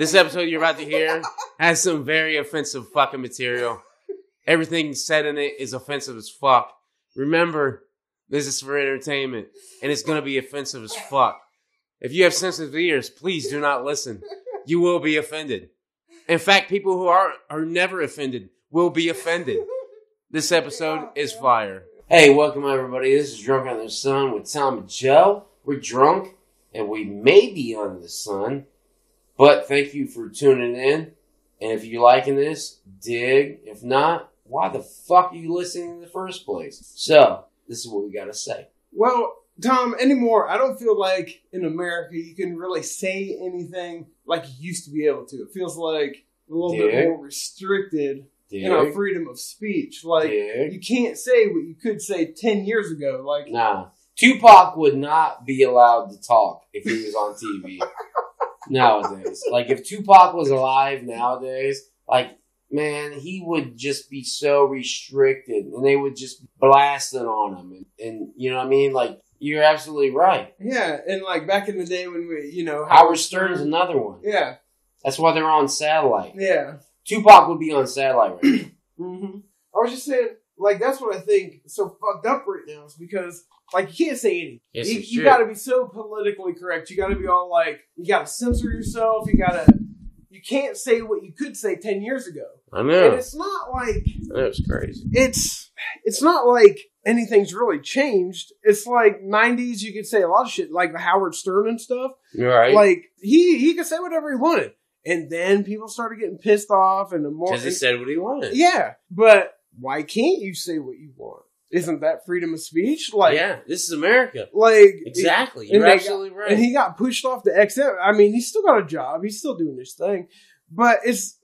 This episode you're about to hear has some very offensive fucking material. Everything said in it is offensive as fuck. Remember, this is for entertainment, and it's gonna be offensive as fuck. If you have sensitive ears, please do not listen. You will be offended. In fact, people who are are never offended will be offended. This episode is fire. Hey, welcome everybody. This is Drunk Under the Sun with Tom and Joe. We're drunk and we may be under the sun, but thank you for tuning in. And if you're liking this, dig. If not, why the fuck are you listening in the first place? So, this is what we gotta say. Well, Tom, anymore, I don't feel like in America you can really say anything like you used to be able to. It feels like a little Dig. bit more restricted Dig. in our freedom of speech. Like Dig. you can't say what you could say ten years ago. Like Nah. Tupac would not be allowed to talk if he was on TV nowadays. Like if Tupac was alive nowadays, like man, he would just be so restricted and they would just blast it on him and, and you know what I mean? Like you're absolutely right. yeah, and like back in the day when we, you know, Howard Stern's another one. Yeah, That's why they're on satellite. yeah. Tupac would be on satellite right now. hmm I was just saying, like that's what I think so fucked up right now is because like you can't say anything. Yes, you you got to be so politically correct. You got to be all like, you got to censor yourself. You got to, you can't say what you could say ten years ago. I know. And it's not like that's crazy. it's it's not like anything's really changed. It's like '90s. You could say a lot of shit, like the Howard Stern and stuff. Right. Like he he could say whatever he wanted, and then people started getting pissed off, and the more Because he said what he wanted. yeah, but why can't you say what you want? Isn't that freedom of speech? Like, yeah, this is America. like Exactly. You're absolutely right. And he got pushed off the XM. I mean, he's still got a job. He's still doing his thing, but it's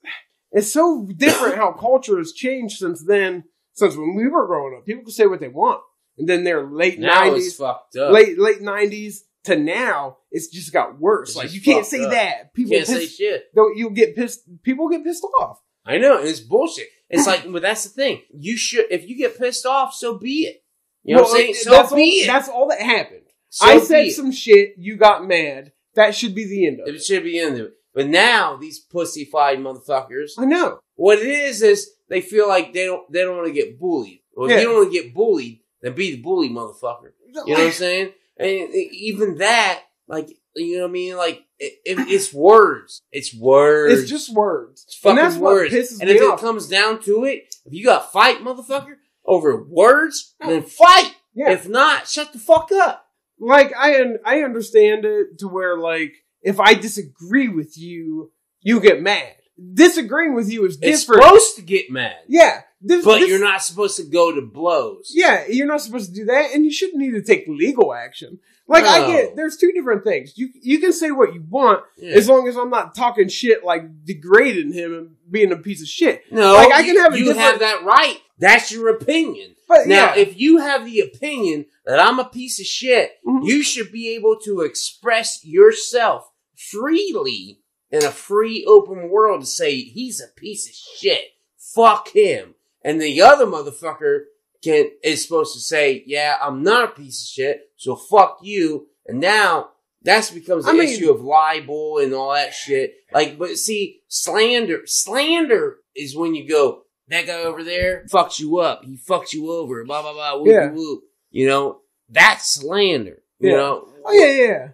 it's so different how culture has changed since then. Since when we were growing up, people could say what they want, and then their late nineties, fucked up. late late nineties to now, it's just got worse. It's like you can't say up. that. People Can't say shit. you'll get pissed. People get pissed off. I know, it's bullshit. It's like, but that's the thing. You should, if you get pissed off, so be it. You know what I'm saying? So that's be all, it. That's all that happened. So I said some shit. You got mad. That should be the end of It it. should be the end of it. But now these pussyfied motherfuckers, I know. what it is is they feel like they don't they don't want to get bullied. Well, if you don't want to get bullied, then be the bully motherfucker. You know what I'm saying? And even that, like, you know what I mean? Like, it, it, it's words. It's words. It's just words. It's fucking and that's words. and if off. it comes down to it, if you got to fight, motherfucker, over words, then fight. yeah. If not, shut the fuck up. like I un- I understand it to where like if I disagree with you, you get mad. Disagreeing with you is It's supposed to get mad, yeah, this, but this- you're not supposed to go to blows. Yeah, you're not supposed to do that, and you shouldn't need to take legal action. Like I get, there's two different things. You you can say what you want Yeah. as long as I'm not talking shit like degrading him and being a piece of shit. No, Like, I can you- have a you have that right. That's your opinion. But Now, yeah, if you have the opinion that I'm a piece of shit, Mhm. you should be able to express yourself freely in a free, open world to say he's a piece of shit. Fuck him. And the other motherfucker can is supposed to say, "Yeah, I'm not a piece of shit, so fuck you." And now that's becomes I an mean- issue of libel and all that shit. Like, but see, slander, slander is when you go, that guy over there fucks you up. He fucks you over. Blah blah blah. Whoop Yeah. whoop. You know that's slander. You Yeah. know. oh yeah, yeah.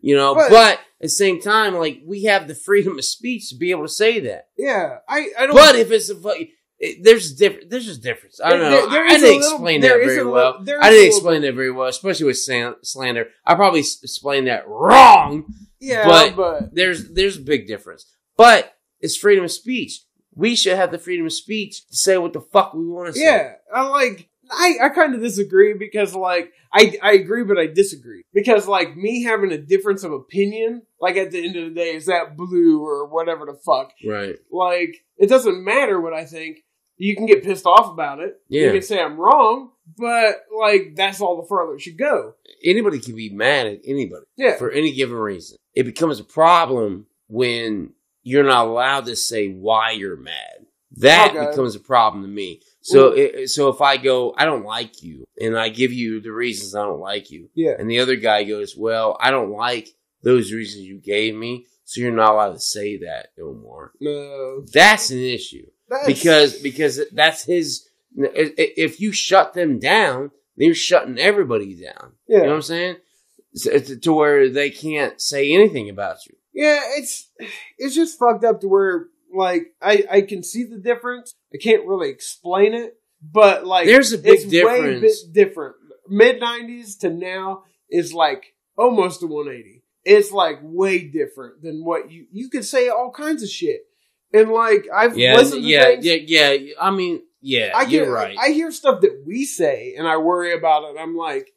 You know, But- but, at the same time, like we have the freedom of speech to be able to say that. Yeah, I, I don't. But if it's a it, there's a difference. There's just difference. I don't There- know. there I, I didn't little- explain there that very little- well. I didn't explain that very well, especially with slander. I probably s- explained that wrong. yeah, but- but, There's there's a big difference. But it's freedom of speech. We should have the freedom of speech to say what the fuck we want to say. yeah, I like. I, I kind of disagree because like I I agree but I disagree because like me having a difference of opinion like at the end of the day is that blue or whatever the fuck Right. like it doesn't matter what I think you can get pissed off about it Yeah. you can say I'm wrong but like that's all the further it should go Anybody can be mad at anybody. yeah for any given reason. It becomes a problem when you're not allowed to say why you're mad. That Okay. becomes a problem to me. So, it, so if I go, I don't like you, and I give you the reasons I don't like you, yeah and the other guy goes, well, I don't like those reasons you gave me, so you're not allowed to say that no more. No, That's an issue that's, because because that's his. If you shut them down, then you're shutting everybody down. yeah, You know what I'm saying? So, to, to where they can't say anything about you. yeah, it's it's just fucked up to where like I I can see the difference. I can't really explain it, but like There's a big it's way difference. bit different. Mid '90s to now is like almost a 180. It's like way different than what you you could say all kinds of shit. And like I've Yeah, listened to yeah, things. yeah, yeah. I mean, yeah, I you're get, right. I hear stuff that we say, and I worry about it. I'm like,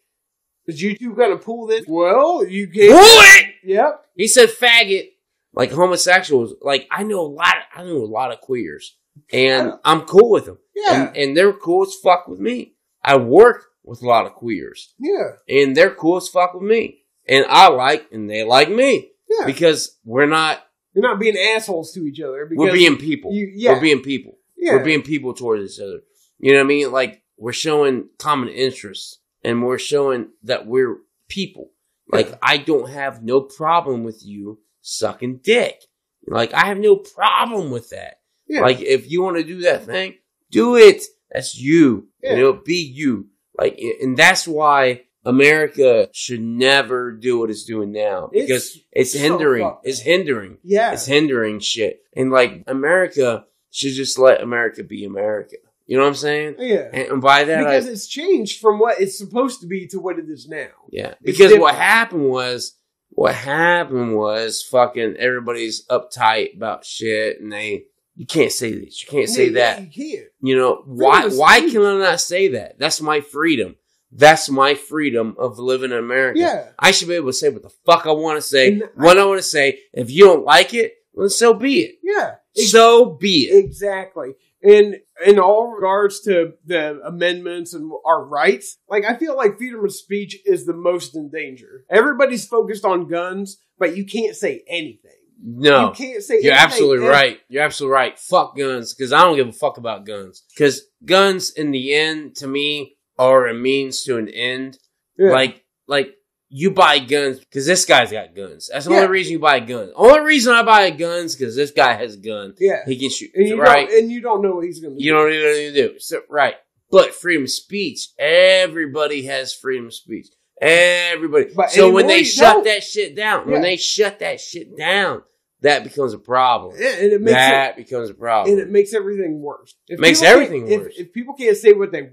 is YouTube gonna pull this? Well, you can't. What? Yep. He said faggot, like homosexuals. Like I know a lot. I know a lot of queers, and I'm cool with them. Yeah. and, and they're cool as fuck with me. I work with a lot of queers, yeah. and they're cool as fuck with me, and I like and they like me Yeah. because we're not. You're not being assholes to each other. Because We're being people. You, yeah. We're being people. yeah. We're being people towards each other. You know what I mean? Like we're showing common interests, and we're showing that we're people. Like I don't have no problem with you sucking dick. Like I have no problem with that. yeah. Like if you want to do that thing, do it. That's you. Yeah. You know, be you. Like, and that's why America should never do what it's doing now because it's, so hindering. fucked it's hindering. yeah. It's hindering shit. And like America should just let America be America. You know what I'm saying? yeah. And, and by that, because I, it's changed from what it's supposed to be to what it is now. yeah. it's Because what happened was, what happened was fucking everybody's uptight about shit and they, you can't say this. You can't say Yeah, that. You can't. You know, why why can I not say that? That's my freedom. That's my freedom of living in America. Yeah. I should be able to say what the fuck I want to say, And I- what I want to say. If you don't like it, well, so be it. Yeah. So be it. Exactly. And in all regards to the amendments and our rights, like I feel like freedom of speech is the most in danger. Everybody's focused on guns, but you can't say anything. No. You can't say You're anything. absolutely And- right. You're absolutely right. Fuck guns, because I don't give a fuck about guns. Because guns, in the end, to me, are a means to an end. Yeah. Like, like you buy guns because this guy's got guns. That's the Yeah. only reason you buy guns. gun. Only reason I buy guns because this guy has a gun. yeah. He can shoot. And you right? and you don't know what he's gonna You do. don't even need to do. So, right. But freedom of speech, everybody has freedom of speech. Everybody. But so when they shut don't. that shit down, Yeah. when they shut that shit down, that becomes a problem. Yeah, and it makes that becomes a problem. and it makes everything worse. If Makes everything if- worse. If, people can't say what they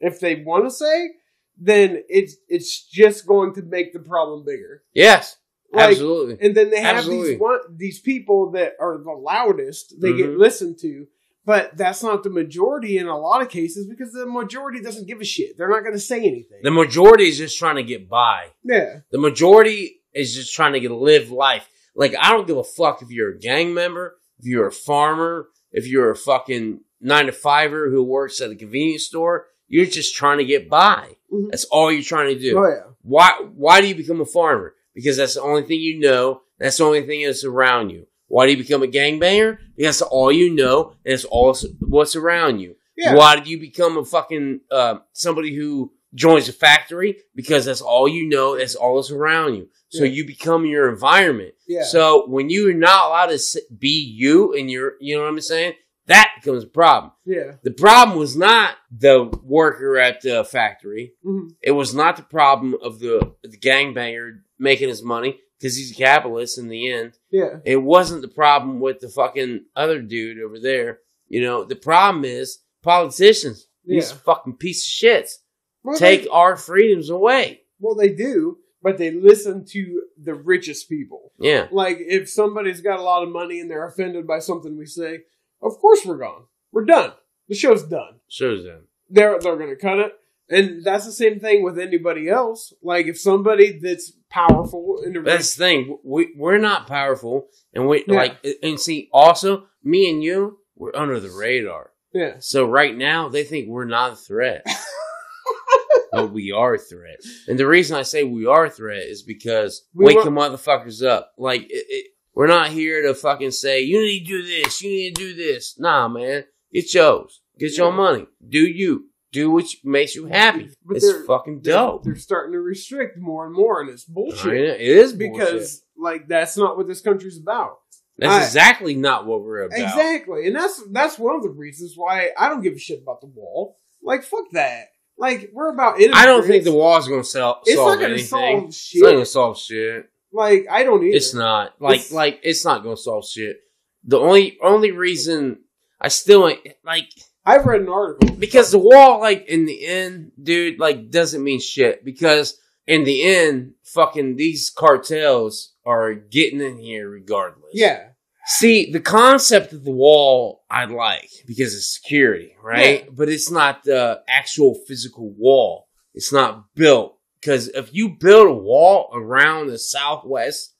if they want to say, then it's it's just going to make the problem bigger. yes, Like, absolutely. And then they have Absolutely. these one these people that are the loudest. They get Mhm. listened to, but that's not the majority in a lot of cases because the majority doesn't give a shit. They're not going to say anything. The majority is just trying to get by. yeah, The majority is just trying to get live life. Like I don't give a fuck if you're a gang member, if you're a farmer, if you're a fucking nine to fiver who works at a convenience store. You're just trying to get by. Mhm. That's all you're trying to do. oh yeah, Why why do you become a farmer? Because that's the only thing you know. That's the only thing that's around you. Why do you become a gangbanger? Because that's all you know, and it's all what's around you. yeah. Why did you become a fucking uh, somebody who joins a factory? Because that's all you know. That's all that's around you. So Yeah. you become your environment. Yeah. So when you're not allowed to be you, and you're, you know what I'm saying, that becomes a problem. yeah, The problem was not the worker at the factory. Mhm. It was not the problem of the, the gangbanger making his money because he's a capitalist in the end. yeah, It wasn't the problem with the fucking other dude over there. You know, the problem is politicians. These Yeah. fucking piece of shits Well, take they, our freedoms away. well, they do, but they listen to the richest people. Yeah. Like if somebody's got a lot of money and they're offended by something we say, of course we're gone. We're done. The show's done. Shows them. they're they're gonna cut it. And that's the same thing with anybody else. Like if somebody that's powerful in the That's the thing. We we're not powerful, and we Yeah. like and see. Also, me and you, we're under the radar. yeah, So right now, they think we're not a threat, but we are a threat. And the reason I say we are a threat is because We wake the motherfuckers up. Like it, it, we're not here to fucking say you need to do this, you need to do this. Nah, man, get yours, get your money, do you. do what makes you happy. But it's they're- fucking They're- dope. They're, starting to restrict more and more, and it's bullshit. it is because because like that's not what this country's about. that's I- exactly not what we're about. Exactly, and that's that's one of the reasons why I don't give a shit about the wall. Like fuck that. Like we're about. It I don't think the wall's gonna sell, It's solve not going to anything. solve It's not gonna solve shit. Like I don't either. It's not like It's- like it's not gonna solve shit. The only only reason I still like I've read an article. because the wall like in the end, dude, like doesn't mean shit because in the end, fucking these cartels are getting in here regardless. Yeah, See, the concept of the wall I like because it's security, right? Yeah. But it's not the actual physical wall. It's not built because if you build a wall around the southwest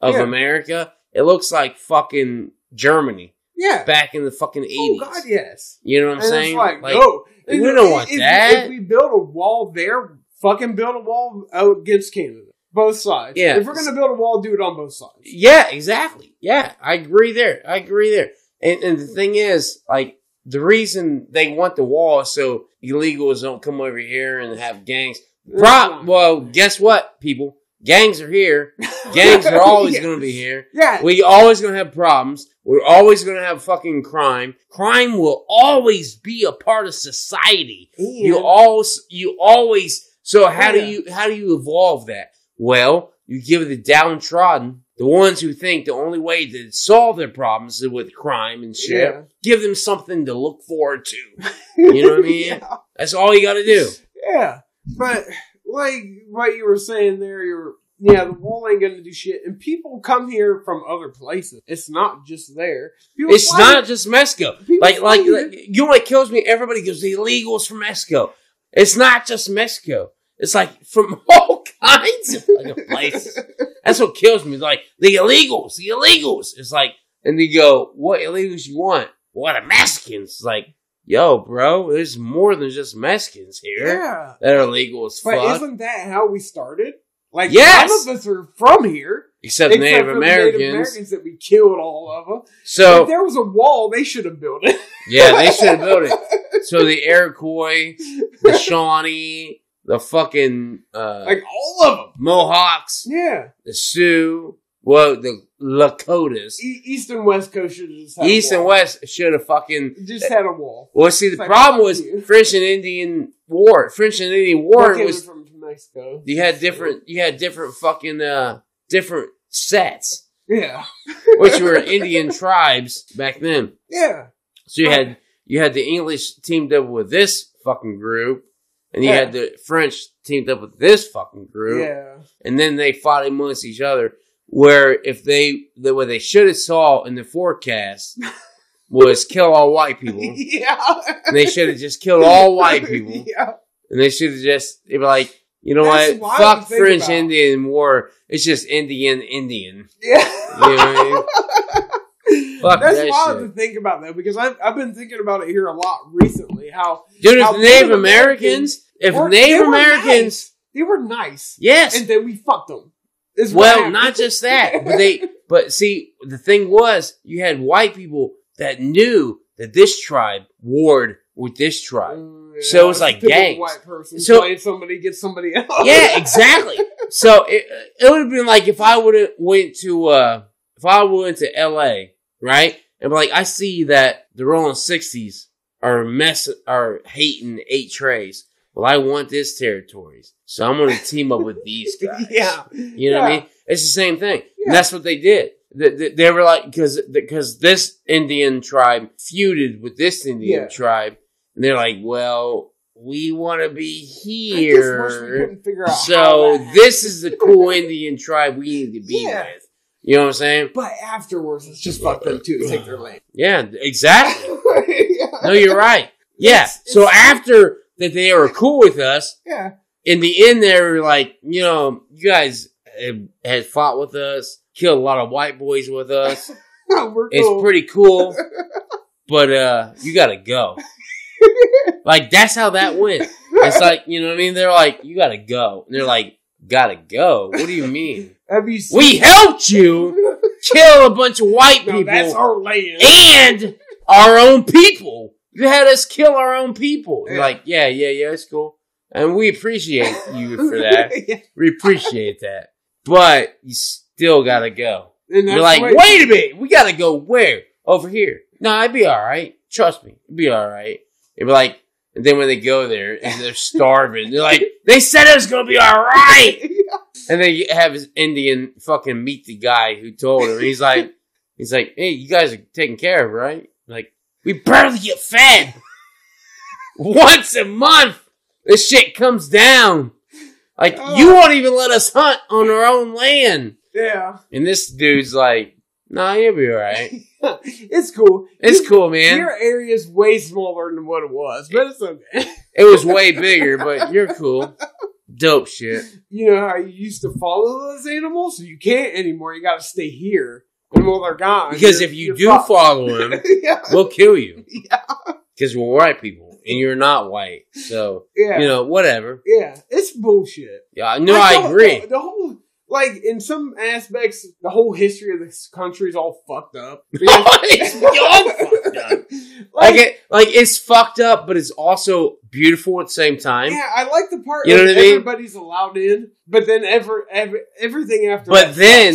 of Yeah. America, it looks like fucking Germany yeah. back in the fucking Oh eighties. God, yes. You know what I'm and saying? like, Like, no, we don't want if, that. If we build a wall there, fucking build a wall out against Canada, both sides. Yeah. if we're gonna build a wall, do it on both sides. Yeah, exactly. Yeah, I agree there. I agree there. And, and the thing is, like, the reason they want the wall so illegals don't come over here and have gangs. Pro- well, guess what, people? Gangs are here. Gangs are always Yeah. going to be here. Yeah, We always going to have problems. We're always going to have fucking crime. Crime will always be a part of society. You always, you always. So how do you how do you evolve that? Well, you give the downtrodden, the ones who think the only way to solve their problems is with crime and shit. Yeah. Give them something to look forward to. You know what I mean? yeah. That's all you got to do. Yeah, but like what you were saying there, you're yeah, the wall ain't gonna do shit, and people come here from other places. It's not just there. People It's not just Mexico. People Like, like, like, you know what kills me? Everybody goes, the illegals from Mexico. It's not just Mexico. It's like from all kinds of fucking places. That's what kills me. Like the illegals, the illegals. It's like, and they go, "What illegals you want? What are Mexicans?" It's like, yo, bro, there's more than just Mexicans here yeah. that are legal as But fuck. But isn't that how we started? Like Yes! none of us are from here, Except, Native for the Americans. Native Americans that we killed all of them. So if there was a wall, they should have built it. yeah, they should have built it. So the Iroquois, the Shawnee, the fucking uh, like all of them. Mohawks, Yeah, the Sioux, well, the Lakotas, e- East and West Coast should have just had East a and wall. West should have fucking Just had a wall. Well, see, the It's like, problem fuck was you. French and Indian War. French and Indian War came was from Mexico. you had different you had different fucking uh different sets, Yeah, which were Indian tribes back then. yeah, So you had you had the English teamed up with this fucking group, and you Yeah. had the French teamed up with this fucking group, yeah. and then they fought amongst each other. Where if they the what they should have saw in the forecast was kill all white people. yeah. And they should have just killed all white people. yeah. And they should have just they were like, you know That's what? Fuck French about. Indian war. It's just Indian Indian. Yeah. You know what I mean? Fuck That's that wild shit. to think about though, because I've, I've been thinking about it here a lot recently. How Dude, if How the Native Native Americans, if Native Americans, nice. they were nice, yes. and then we fucked them. What well, not just that, but they, but see, the thing was, you had white people that knew that this tribe warred with this tribe. Mm, So was like gangs. White person So- playing somebody get somebody else. yeah, exactly. So it, it would have been like if I would have went to uh if I went to L.A. right and like I see that the Rolling Sixties are mess are hating eight trays. Well, I want this territories, so I'm going to team up with these guys. yeah, You know what I mean? It's the same thing. Yeah. And that's what they did. They, they, were like, because because this Indian tribe feuded with this Indian Yeah. tribe, and they're like, well, we want to be I guess we here. couldn't figure out. how So this is the cool Indian tribe we need to be Yeah. with. You know what I'm saying? But afterwards, it's just fuck them too to take their land. Yeah, exactly. yeah. No, you're right. Yeah. It's- so it's- after that, they were cool with us. yeah. In the end, they were like, you know, you guys had- fought with us, killed a lot of white boys with us. We're It's pretty cool, but uh, you gotta go. like that's how that went. It's like you know what I mean. They're like, you gotta go. And they're like, gotta go. What do you mean? Have you seen? We helped you kill a bunch of white no, people that's our land. and our own people. You had us kill our own people. Yeah. like, yeah, yeah, yeah, it's cool. And we appreciate you for that. Yeah. we appreciate that. But you still gotta go. And You're like, why- wait a minute, we gotta go where? Over here. No, I'd be alright. Trust me, it'd be alright. It'd be like, and then when they go there and they're starving, they're like, they said it was gonna be alright! And then you have his Indian fucking meet the guy who told him. He's like, he's like, hey, you guys are taken care of, right? Like, we barely get fed once a month. This shit comes down. Like, Oh. you won't even let us hunt on our own land. yeah. And this dude's like, nah, you'll be alright. it's cool. It's cool, man. Your area's way smaller than what it was, but it's okay. It was way bigger, but you're cool. Dope shit. you know how you used to follow those animals? You can't anymore. You got to stay here. They're gone. Because if you do fucked. follow him, yeah. we'll kill you. Yeah. Because we're white people, and you're not white. So, Yeah. you know, whatever. yeah. It's bullshit. Yeah, no, Like, I the- agree. The, the whole, like, in some aspects, the whole history of this country is all fucked up. it's beyond fucked up. Like it, like it's fucked up, but it's also beautiful at the same time. Yeah, I like the part You know what I mean? everybody's allowed in, but then ever, every, everything after. But then.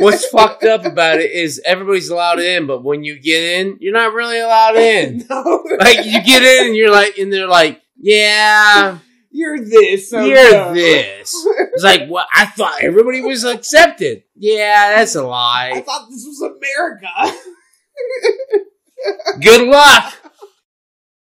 What's fucked up about it is everybody's allowed in, but when you get in, you're not really allowed in. no, Like you get in, and you're like, and they're like, yeah, you're this. So you're no. this. It's like, what? I thought everybody was accepted. Yeah, that's a lie. I thought this was America. Good luck.